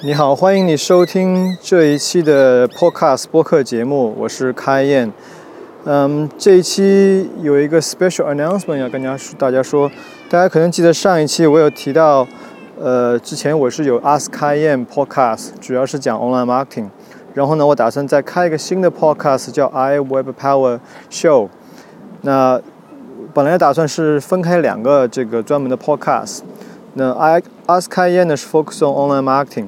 你好，欢迎你收听这一期的 Podcast 播客节目，我是开燕。嗯，这一期有一个 special announcement 要跟大家大家说，大家可能记得上一期我有提到，呃，之前我是有 Ask 开燕 Podcast，主要是讲 online marketing。然后呢，我打算再开一个新的 podcast，叫 I Web Power Show。那本来打算是分开两个这个专门的 podcast。那 I Ask 开燕呢是 focus on online marketing。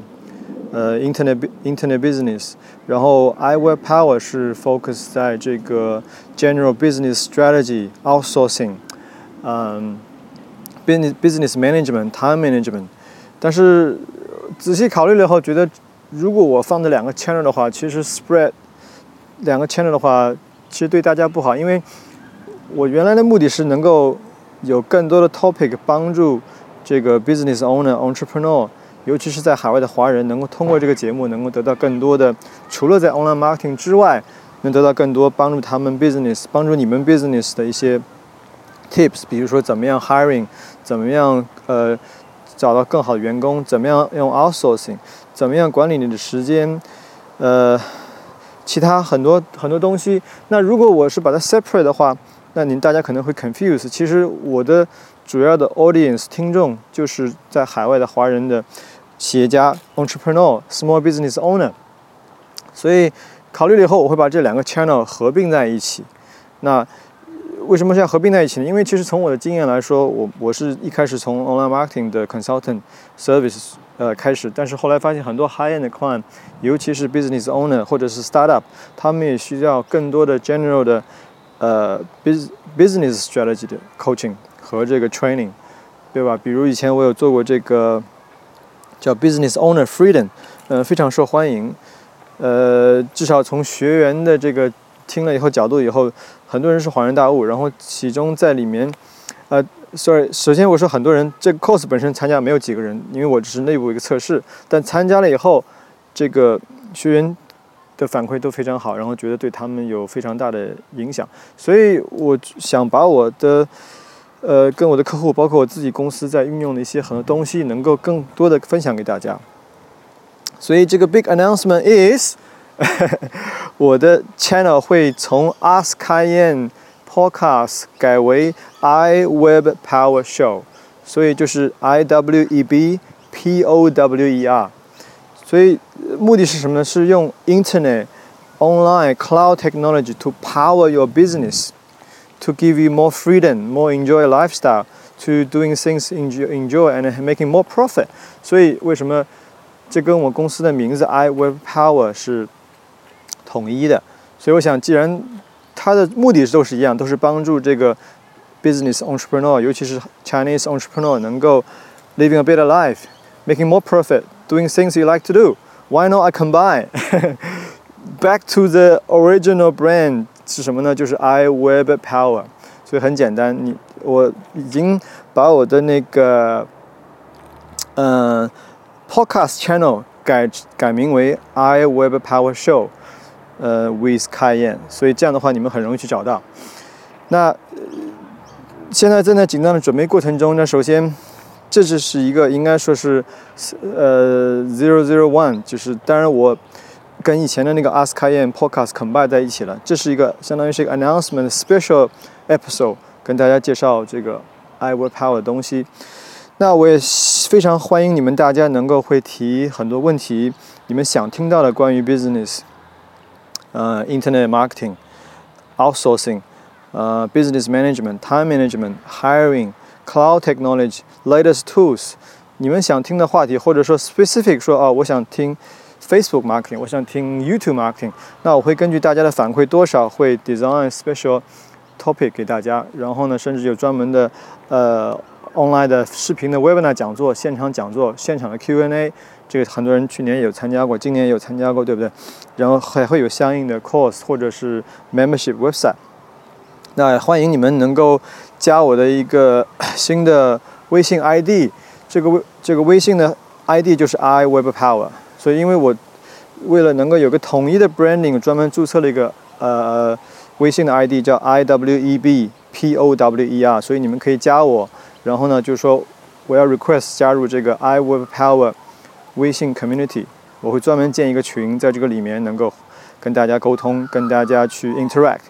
呃，internet internet business，然后 iWeb Power 是 focus 在这个 general business strategy outsourcing，嗯，business business management time management，但是仔细考虑了后，觉得如果我放这两个 channel 的话，其实 spread 两个 channel 的话，其实对大家不好，因为我原来的目的是能够有更多的 topic 帮助这个 business owner entrepreneur。 尤其是在海外的华人，能够通过这个节目，能够得到更多的，除了在 online marketing 之外，能得到更多帮助他们 business，帮助你们 business 的一些 tips，比如说怎么样 hiring，怎么样呃找到更好的员工，怎么样用 outsourcing，怎么样管理你的时间，呃，其他很多很多东西。那如果我是把它 separate 的话，那您大家可能会 confuse。其实我的主要的 audience 听众就是在海外的华人的。企业家 （entrepreneur）、small business owner，所以考虑了以后，我会把这两个 channel 合并在一起。那为什么是要合并在一起呢？因为其实从我的经验来说，我我是一开始从 online marketing 的 consultant service 呃开始，但是后来发现很多 high end client，尤其是 business owner 或者是 startup，他们也需要更多的 general 的呃 business business strategy 的 coaching 和这个 training，对吧？比如以前我有做过这个。叫 Business Owner Freedom，呃，非常受欢迎。呃，至少从学员的这个听了以后角度以后，很多人是恍然大悟。然后其中在里面，呃，sorry，首先我说很多人，这个 course 本身参加没有几个人，因为我只是内部一个测试。但参加了以后，这个学员的反馈都非常好，然后觉得对他们有非常大的影响。所以我想把我的。呃，跟我的客户，包括我自己公司在运用的一些很多东西，能够更多的分享给大家。所以这个 big announcement is，我的 channel 会从 Askian Podcast 改为 I Web Power Show，所以就是 I W E B P O W E R。所以目的是什么呢？是用 Internet Online Cloud Technology to power your business。to give you more freedom, more enjoy lifestyle, to doing things enjoy, enjoy and making more profit. 所以为什么这跟我公司的名字 I Web Power 是统一的？所以我想，既然它的目的都是一样，都是帮助这个 business entrepreneur，尤其是 Chinese entrepreneur 能够 living a better life, making more profit, doing things you like to do. Why not I combine? Back to the original brand 是什么呢？就是 I Web Power，所以很简单。你我已经把我的那个嗯 Podcast Channel 改改名为 I Web Power Show，呃，with kyn。所以这样的话，你们很容易去找到。那现在正在紧张的准备过程中呢。首先，这就是一个应该说是呃 Zero Zero One，就是当然我。跟以前的那个 Ask Cayenne Podcast combine 在一起了，这是一个相当于是一个 announcement special episode，跟大家介绍这个 I Will Power 的东西。那我也非常欢迎你们大家能够会提很多问题，你们想听到的关于 business，呃，internet marketing、outsourcing、呃，business management、time management、hiring、cloud technology、latest tools，你们想听的话题，或者说 specific 说哦，我想听。 Facebook marketing，我想听 YouTube marketing，那我会根据大家的反馈多少会 design special topic 给大家，然后呢，甚至有专门的呃 online 的视频的 webinar 讲座、现场讲座、现场的 Q&A，这个很多人去年有参加过，今年也有参加过，对不对？然后还会有相应的 course 或者是 membership website。那欢迎你们能够加我的一个新的微信 ID，这个微这个微信的 ID 就是 I Web Power。所以，因为我为了能够有个统一的 branding，专门注册了一个呃微信的 ID，叫 I W E B P O W E R。所以你们可以加我，然后呢，就是说我要 request 加入这个 I Web Power 微信 community，我会专门建一个群，在这个里面能够跟大家沟通，跟大家去 interact。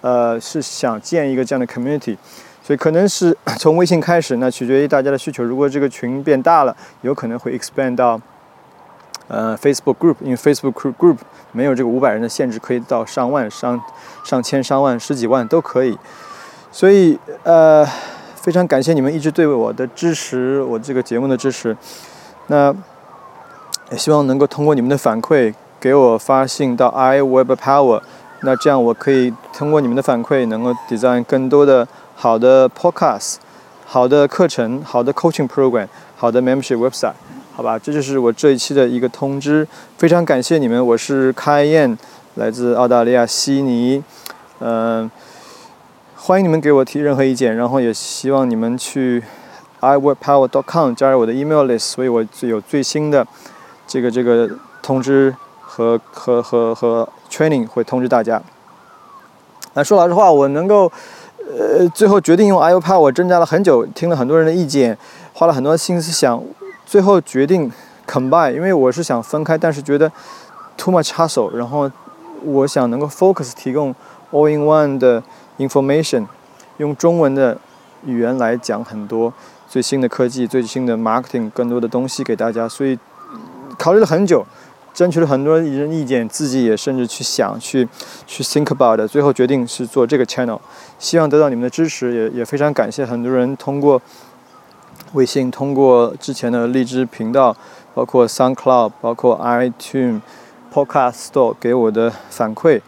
呃，是想建一个这样的 community，所以可能是 从微信开始，那取决于大家的需求。如果这个群变大了，有可能会 expand 到呃 Facebook group，因为 Facebook group 没有这个五百人的限制，可以到上万、上上千、上万、十几万都可以。所以呃，非常感谢你们一直对我的支持，我这个节目的支持。那也希望能够通过你们的反馈，给我发信到 iWebPower。那这样我可以通过你们的反馈，能够 design 更多的好的 podcast、好的课程、好的 coaching program、好的 membership website，好吧？这就是我这一期的一个通知。非常感谢你们，我是开燕，来自澳大利亚悉尼。嗯，欢迎你们给我提任何意见，然后也希望你们去 iworkpower.com 加入我的 email list，所以我最有最新的这个这个通知和和和和。Training 会通知大家。那说老实话，我能够，呃，最后决定用 iPad，我挣扎了很久，听了很多人的意见，花了很多心思想，最后决定 combine，因为我是想分开，但是觉得 too much hassle，然后我想能够 focus 提供 all in one 的 information，用中文的语言来讲很多最新的科技、最新的 marketing 更多的东西给大家，所以考虑了很久。争取了很多人的意见，自己也甚至去想去去 think about，最后决定是做这个 channel，希望得到你们的支持，也也非常感谢很多人通过微信，通过之前的荔枝频道，包括 SoundCloud，包括 iTunes Podcast Store 给我的反馈，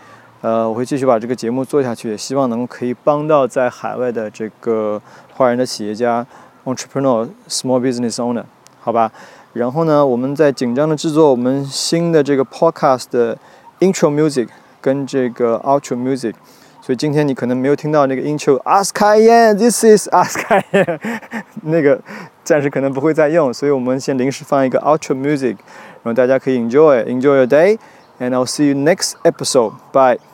呃，我会继续把这个节目做下去，也希望能可以帮到在海外的这个华人的企业家 entrepreneur small business owner，好吧。然后呢，我们在紧张的制作我们新的这个 podcast 的 intro music 跟这个 outro music，所以今天你可能没有听到那个 intro，Ask Ian，This is Ask Ian，那个暂时可能不会再用，所以我们先临时放一个 outro music，然后大家可以 enjoy，enjoy your day，and I'll see you next episode，bye。